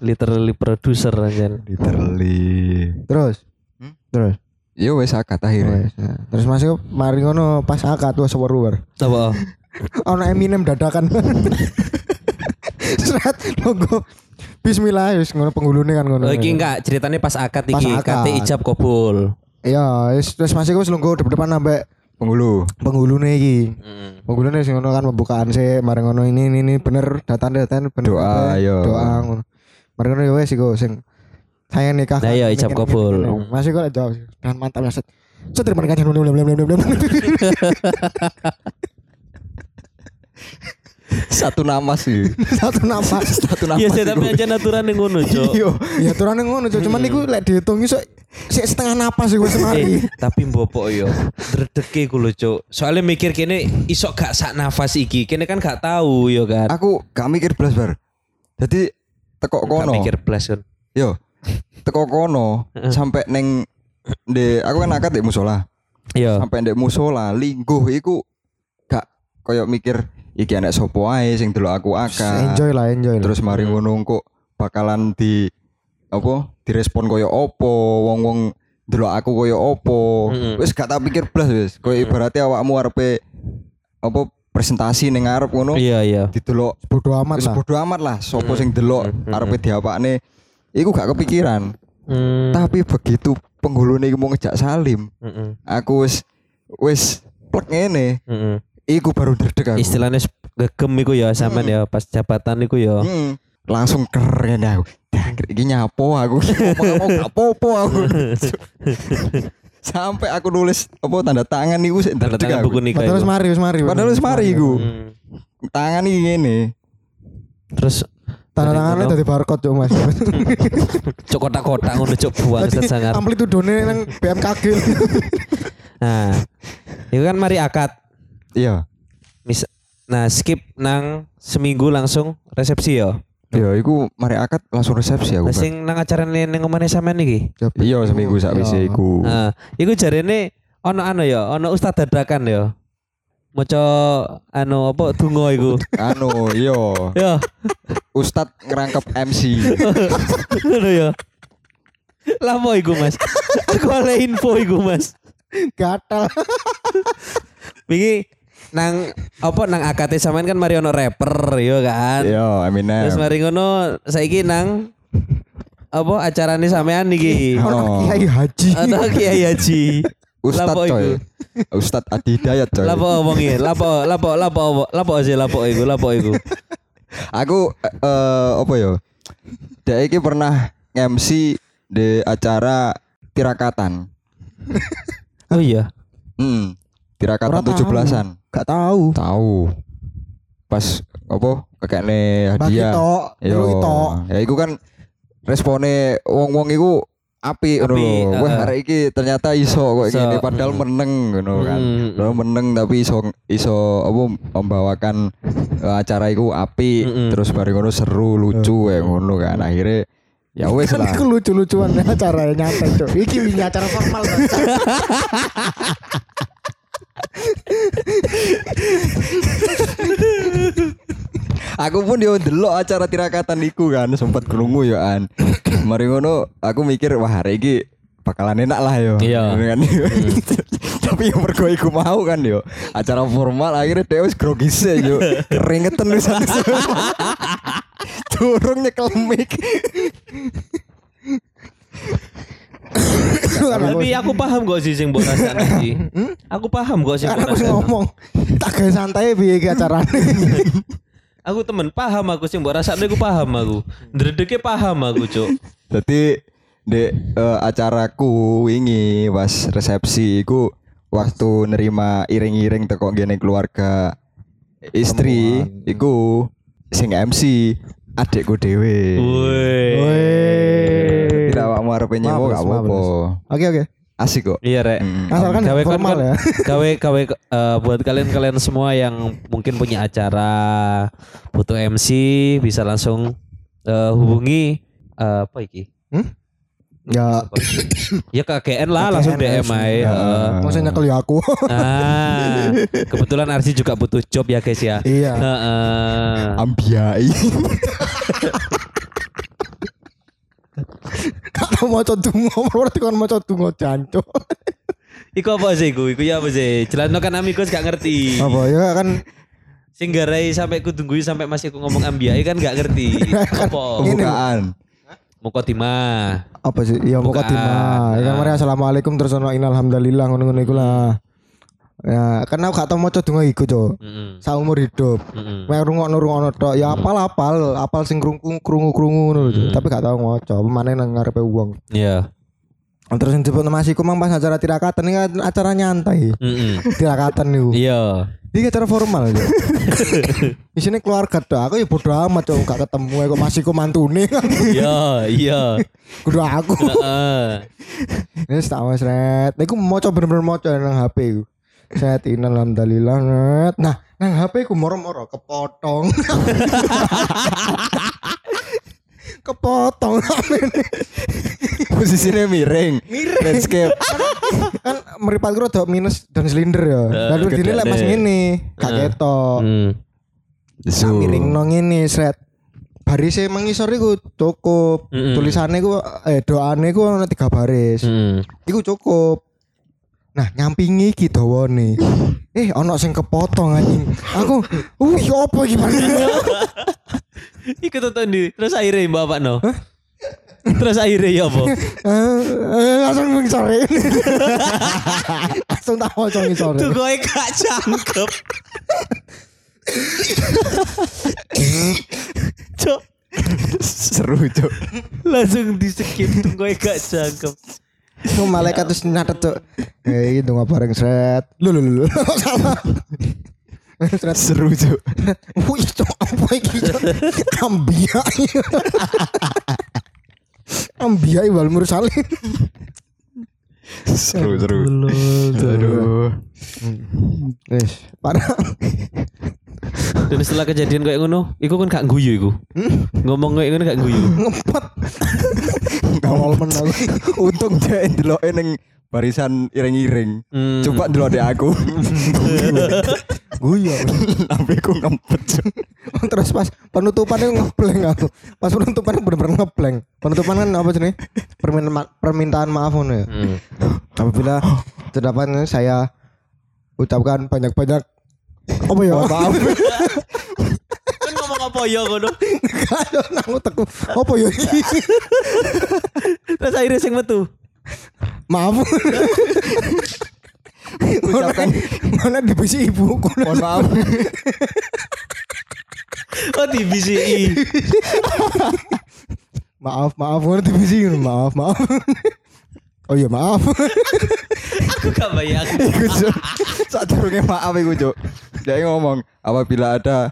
B: Literally producer anjen.
C: Literally.
A: Terus.
C: Hmm?
A: Terus.
C: Yo wis akad akhirnya.
A: Wes, nah. Terus masih mari ngono pas akad tuh sewer-wer.
B: Apa?
A: Ono Eminem dadakan. Seret logo Bismillah wis ngono penggulune kan ngono.
B: Oh, iki enggak ceritanya pas akad iki kate ijab kabul.
A: Iya, wis terus masih wis lungguh depan sampai
C: Penghulu.
A: penggulune iki.
B: Hmm.
A: Penggulune sing ngono kan pembukaan sih mari ngono ini ini, ini bener data-data bener.
C: Doa, yo.
A: Doa ngono. Mari ngono ya wis iku sing saya nikah.
B: Nah, iya, ijab kabul.
A: Masih kok jawab dan mantap ya set. Set terima kasih bla bla bla bla.
C: Satu nama sih.
A: Satu nama.
C: Satu nama.
B: Iya,
C: sih,
B: saya tapi aja aturan ngono, Cok.
C: Iya.
A: Ya aturannya ngono, Cuk. cuman niku lek dihitung iso sik setengah napas iku semari.
B: Eh, tapi mbopok yo dredeke ku lho, Cuk. Soalnya mikir kene iso gak sak nafas iki. Kene kan gak tahu yo kan.
C: Aku gak mikir belas bar. Jadi tekok
B: Gak
C: kono.
B: mikir blas kan.
C: Yo. Teko kono sampai neng de aku kan akad di musola.
B: Iya.
C: Sampai ndek musola lingguh iku gak koyo mikir iki anak sopo ae sing delok aku akad.
A: Enjoy lah, enjoy lah.
C: Terus mari ngono kok bakalan di apa direspon koyo opo wong-wong delok aku koyo opo
B: Mm-mm.
C: wis gak tak pikir blas wis koyo ibaratnya awakmu arepe apa presentasi ning ngarep ngono
B: Iya, iya.
C: didelok
A: bodo amat lah.
C: bodo amat lah sopo sing delok
B: Mm-mm.
C: arepe diapakne iku gak kepikiran
B: Hmm.
C: tapi begitu penghulune iku mau ngejak salim
B: Mm-mm.
C: aku wis wis plek ngene
B: Mm-mm.
C: iku baru derdek aku
B: Istilahnya gegem iku ya sampean ya pas jabatan iku ya.
C: Hmm, langsung keren aku. Iki nyapo aku. Ngomong gak popo aku. Sampai aku nulis apa tanda tangan niku sik
B: Tanda tangan buku nikah.
A: Padahal
B: iku.
A: wis mari, wis mari.
C: Padahal wis mari iku.
B: Hmm.
C: Tangan iki ngene.
B: Terus
A: Tanda
B: Dari
A: tangannya dari barcode cuk Mas.
B: cok kotak-kotak ngono cok buang
A: Dadi
B: sangar.
A: amplitudone nang BMKG.
B: Nah, itu kan mari akad.
C: Iya.
B: Mis nah skip nang seminggu langsung resepsi ya.
C: Iya, iku mari akad langsung resepsi aku.
B: Sing nang acara ning ngomane sampean iki.
C: Iya, seminggu sak wis
A: Iya.
C: iku.
B: Nah, iku jarene ono anu ya, ono ustaz dadakan ya. Maca anu apa donga iku.
C: Anu, iya.
B: Ya,
C: Ustad ngerangkep MC.
B: ngono ya. Lama iku, Mas. Aku oleh info iku, Mas.
A: Gatal.
B: Wingi nang apa nang AKT sampean kan mari ono rapper ya kan.
C: Iya, Eminem.
B: Terus mari ngono saiki nang apa acarane sampean iki.
C: Oh.
A: Kiai Haji.
B: Atau Kiai Haji.
C: Ustad coy. Ustad Adi Hidayat coy.
B: Lapo omongi, lapo lapo lapo lapo aja lapo iku, lapo iku.
C: Aku eh apa ya? Dia iki pernah MC di acara tirakatan.
B: Oh iya.
C: Hmm. Tirakatan tujuh belasan.
A: Gak tahu.
C: Tahu. Pas apa
A: Bagi
C: hadiah.
A: tok,
C: Yo. Ya iku kan respone wong-wong iku api ngono lho. Wah, arek iki ternyata iso kok
B: Iso,
C: gini padahal
B: mm.
C: meneng ngono kan.
B: Mm,
C: Padahal meneng tapi iso iso apa membawakan eh, acara iku api
B: Mm-mm.
C: terus bareng ngono seru lucu ya ngono kan. Akhirnya ya wes
A: Kan
C: lah.
A: iku lucu-lucuan acara nyantai cok. Iki wingi acara formal.
C: Aku pun yo ndelok acara tirakatan iku kan sempat krungu yo an. Mari ngono aku mikir wah hari iki bakalan enak lah yo.
B: Iya.
C: Kan. Tapi yang mergo iku mau kan yo. Acara formal akhirnya dia wis grogi sih yo. Keringetan wis. Durung nyekel mic.
B: Tapi aku paham kok sih sing mbok rasane iki. Aku paham kok sing
A: Kan
B: mbok
A: aku ngomong tak gawe santai piye iki acarane.
B: Aku temen paham aku sing mbok rasane aku paham aku. Ndredeke paham aku, Cuk.
C: Jadi di eh, acaraku wingi pas resepsi iku waktu nerima iring-iring teko gene keluarga istri
A: Rombongan.
C: iku sing MC adekku dhewe.
B: Woi.
C: Tidak awakmu arep nyewa gak apa-apa.
A: Oke oke.
C: Asik kok.
B: Iya, Rek.
C: Mm.
A: Asalkan
B: Gawe
A: formal
B: kon-
A: ya.
B: gawe gawe eh, buat kalian-kalian semua yang mungkin punya acara butuh MC bisa langsung eh, hubungi eh, apa iki?
A: Ya,
B: Ya KGN lah
A: KGN
B: langsung DM aja. heeh.
A: maksudnya ya aku.
B: Ah, kebetulan Arsi juga butuh job ya guys ya.
A: Iya.
B: Heeh.
C: Ambiai.
A: Kalau mau donga berarti kan mau donga janco.
B: Iku apa sih iku? Iku ya apa sih? Jelasno kan amigos gak ngerti.
A: Apa ya kan
B: Sing garai sampai ku tungguin sampai masih aku ngomong ambiai kan gak ngerti. Apa?
C: Pembukaan.
B: Mukotimah.
A: apa sih? Ya khotimah. Ya kan mari assalamualaikum terus ono innalhamdulillah ngono-ngono iku lah. Ya, karena aku gak tau maca donga iku, Cok.
B: Heeh.
A: Saumur hidup.
B: Heeh.
A: Mek rungokno rungokno tok. Ya apal apal, apal sing krungu krungu krungu ngono lho, Cok.
B: Hmm.
A: Tapi gak tau maca. Pemane nang ngarepe wong.
B: Iya.
A: Terus yang disebut Mas iku mang pas acara tirakatan ini kan acara nyantai.
B: Heeh.
A: Tirakatan niku.
B: Iya.
A: Ini acara formal Cok. Di sini keluarga tok. Aku ya bodo amat Cok, gak ketemu kok Mas iku mantune.
B: Iya, iya.
A: Kudu aku.
B: Heeh.
A: Wis tak wis ret. Iku maca bener-bener maca nang HP iku. Set alhamdulillah net. Nah, nang HP ku moro-moro kepotong. kepotong
C: Posisinya miring.
A: Miring.
C: Landscape.
A: kan meripatku rada minus dan silinder ya.
B: Eh,
A: Lalu dini lek mas gak
B: Eh.
A: ketok.
B: Hmm.
A: Miring no ngene sret. Barise mengisor iku cukup.
B: Mm-mm.
A: Tulisane ku eh doane ku ana tiga baris.
B: Hmm.
A: Iku cukup. Nah, nyampingi iki dawane. eh, ana sing kepotong anjing. Aku, uh, ya apa iki?
B: Iku tonton di. Terus akhirnya bapak no. Terus akhirnya ya apa?
A: Eh, eh, langsung mengisore. langsung tak maca ngisore.
B: Tuh gue gak cangkep. Cok,
C: Seru, Cuk.
B: langsung di skip tuh gue gak cangkep.
A: Itu malaikat terus nyatet tuh. Eh, itu nggak bareng sret. Lu lu lu. lu. Salah. Sret
C: Seru, Cuk.
A: Wih, cok apa iki? Cok? Ambia. Ambia wal mursalin.
C: Seru, seru. Aduh.
A: Wes, parah.
B: Dan setelah kejadian kayak ngono, iku kan gak guyu iku. Ngomong kayak ngono gak guyu.
A: Ngempet. Kawal menang.
C: Untung dia ndeloke ning barisan iring-iring.
B: Hmm.
C: Coba ndelok dek aku.
A: Guyu.
C: Tapi aku ngempet.
A: Terus pas penutupan itu ngeblank aku. Pas penutupan bener-bener ngeblank. Penutupan kan apa sih? Permintaan, ma- permintaan maaf ngono ya.
B: Hmm.
A: Apabila terdapat saya ucapkan banyak-banyak apa ya? Maaf.
B: Kan ngomong apa ya ngono?
A: Kado nang utekku. Apa ya?
B: Terus akhirnya sing metu.
A: Maaf.
C: Ucapkan
A: mana di bisi ibu
C: mohon maaf.
B: Oh di BCI.
A: maaf maaf ngono divisi ngono, maaf maaf. Oh iya maaf.
B: Aku gak bayang.
C: Iku Cuk. Saat durunge maaf iku Cuk. Dia ngomong apabila ada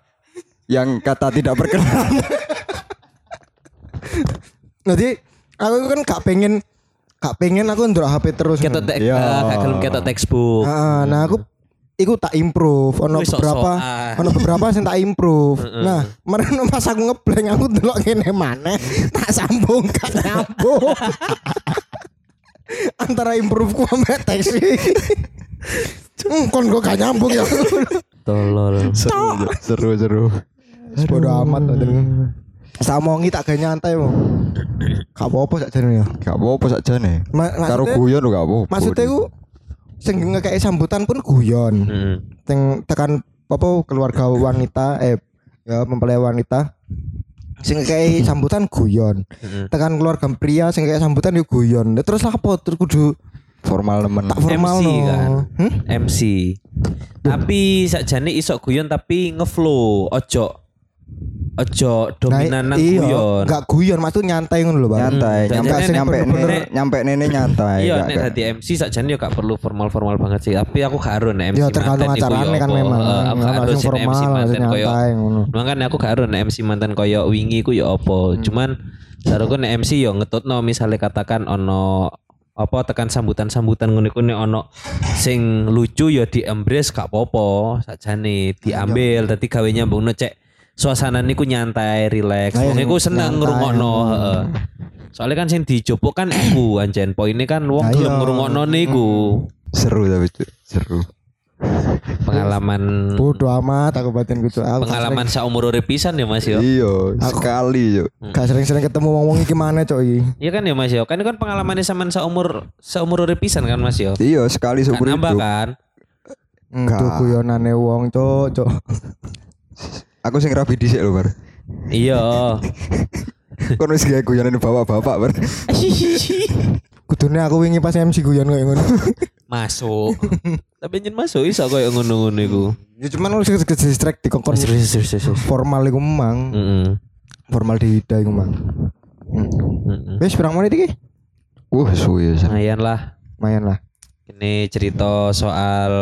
C: yang kata tidak berkenan.
A: Nanti aku kan gak pengen gak pengen aku ndelok HP terus.
B: Ketok
A: ngono.
B: tek,
C: Iya.
B: ah, gak gelem ketok textbook.
A: Heeh, nah aku iku tak improve ono beberapa ono beberapa sing tak improve. Nah, kemarin pas aku ngeblank aku delok kene maneh tak sambung gak nyambung. Antara improve ku ambek teks iki. Hmm, kon kok gak nyambung ya.
B: Tolol.
C: seru, seru, seru.
A: Bodo amat. Samongi tak gawe nyantai wong. Gak apa-apa sakjane ya.
C: Gak apa-apa sakjane.
A: Ma-
C: Karo guyon lho gak apa-apa.
A: Maksudnya ku sing ngekei sambutan pun guyon.
B: Heeh.
A: Sing tekan apa keluarga wanita eh ya mempelai wanita sing ngekei sambutan guyon. Tekan keluarga pria sing ngekei sambutan ya guyon. Lah Terus apa terus kudu
C: formal nemen.
A: tak formal
B: MC
A: no.
B: kan.
A: Hmm?
B: MC. Tapi sakjane iso guyon tapi ngeflow, ojo ojo dominan nang
A: iya,
B: guyon.
A: Enggak guyon, maksudnya nyantai ngono lho, Bang.
C: Nyantai,
B: Hmm,
C: nyampe
B: nek
C: nyampe nene nyampe nene nyantai.
B: Iya, nek dadi MC sakjane yo gak perlu formal-formal banget sih. Tapi aku gak ero nek MC.
A: Ya tergantung
B: manten iku
A: acarane
B: yo
A: kan memang.
B: Heeh, aku gak ero
A: sing
B: sing MC
A: formal, sing nyantai ngono.
B: Makanya aku gak ero nek MC mantan koyo wingi ku yo apa.
A: Hmm.
B: Cuman saruku nek MC yo ngetutno misalnya katakan ono apa tekan sambutan-sambutan ngono iku nek ono sing lucu ya di embrace gak apa-apa sakjane diambil dadi gawe nyambungno cek suasana niku nyantai, relax.
A: Nah,
B: Wong iku seneng ngrungokno, heeh. Soalnya kan sing dijupuk kan aku anjen. Poinnya kan wong
A: Nah,
B: gelem ngrungokno niku.
C: seru tapi Cuk. seru.
B: Pengalaman
A: Bodo amat aku batin gitu. Aku
B: pengalaman saumur urip pisan ya Mas yo.
C: Iya, sekali Cuk.
A: gak sering-sering ketemu wong-wong iki mana cok iki.
B: Iya kan ya Mas yo. Kan itu kan pengalamannya sampean saumur saumur urip pisan kan Mas yo.
C: Iya, sekali
B: Kan
C: seumur
B: nambah
C: hidup.
B: kan.
A: Itu guyonane wong cok cok.
C: Aku sing rapi dhisik lho, Bar.
B: Iya.
C: Kon wis gawe guyonan bapak-bapak, Bar.
A: Kudune aku wingi pas MC guyon kayak ngono.
B: masuk. Tapi nyen masuk iso koyo ngono-ngono iku.
A: ya cuman lu sing distract di
B: serius.
A: formal iku mang.
B: Heeh.
A: Formal di hida iku mang.
B: Heeh.
A: Wis pirang menit iki?
C: Wah, suwe ya.
B: Lumayan lah.
A: Lumayan lah.
B: Ini cerita soal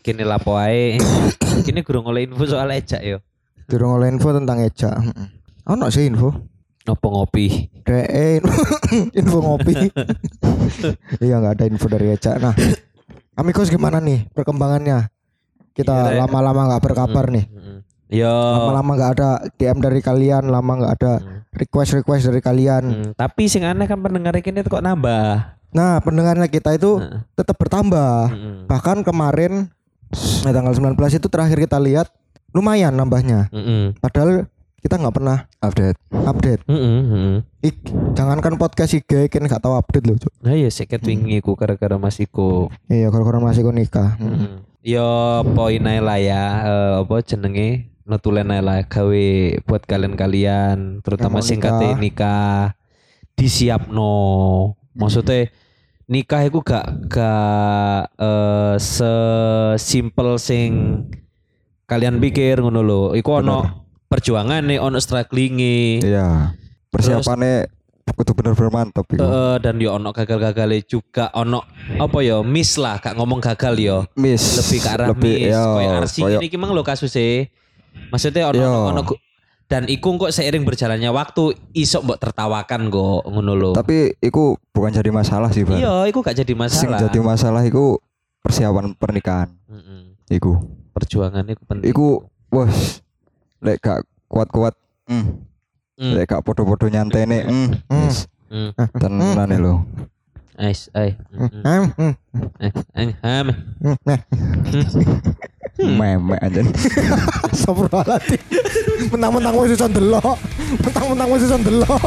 B: kini lapo ae. Kini gurung oleh info soal ejak yo.
A: Durung oleh info tentang Eja. Heeh. Ono sih info.
B: Apa ngopi?
A: DE info ngopi. iya nggak ada info dari Eja. Nah, Amikos gimana nih perkembangannya? Kita
B: Iya, Rek.
A: lama-lama nggak berkabar nih.
B: Yo.
A: Lama-lama nggak ada DM dari kalian, lama nggak ada request-request dari kalian.
B: Hmm, tapi sing aneh kan pendengar ini kok nambah.
A: Nah, pendengarnya kita itu tetap bertambah. Bahkan kemarin nah, tanggal 19 itu terakhir kita lihat lumayan nambahnya.
B: Heeh.
A: Padahal kita nggak pernah
C: Update.
A: update.
B: Heeh, heeh.
A: Ik, jangankan podcast IG kan nggak tahu update loh. Cuk.
B: Nah ya seket wingi ku gara-gara Mas Iko.
A: Iya, kalau masih kok nikah.
B: Heeh. Yo poin ae lah ya eh, apa jenenge nutulen ae lah gawe buat kalian-kalian terutama
A: Yang mau
B: sing kate nikah disiapno. Maksudnya nikah itu gak gak eh, sesimpel sing kalian pikir ngono lho. Iku ono perjuangan nih, ono struggling
C: Iya. Persiapannya kudu bener-bener mantap iku.
B: Eh, dan yo ono gagal-gagal juga ono apa yo miss lah gak ngomong gagal yo
C: Miss.
B: lebih ke arah
C: lebih,
B: miss
C: ya,
B: koyo arsi
C: koyo-
B: ini gimana lo kasusnya maksudnya ono
C: Yo.
B: ono, ono dan iku kok seiring berjalannya waktu iso mbok tertawakan kok ngono lho
C: Tapi iku bukan jadi masalah sih, Bar.
B: iya iku gak jadi
C: Sing
B: masalah
C: jadi masalah iku persiapan pernikahan.
B: Mm-mm.
C: Iku.
B: Perjuangan itu penting
C: Iku wes lek gak kuat-kuat mm.
B: Mm.
C: lek gak podo-podo nyantene mm.
A: Hmm.
C: Yes.
B: Mm.
C: Tenan lho.
B: Ais, ai. Mm-mm.
A: Hmm, hmm,
B: Eh, eh, ham.
A: hmm, nah,
C: Memek anjen.
A: Astagfirullahaladzim. Mentang-mentang wis iso ndelok. Mentang-mentang wis iso ndelok.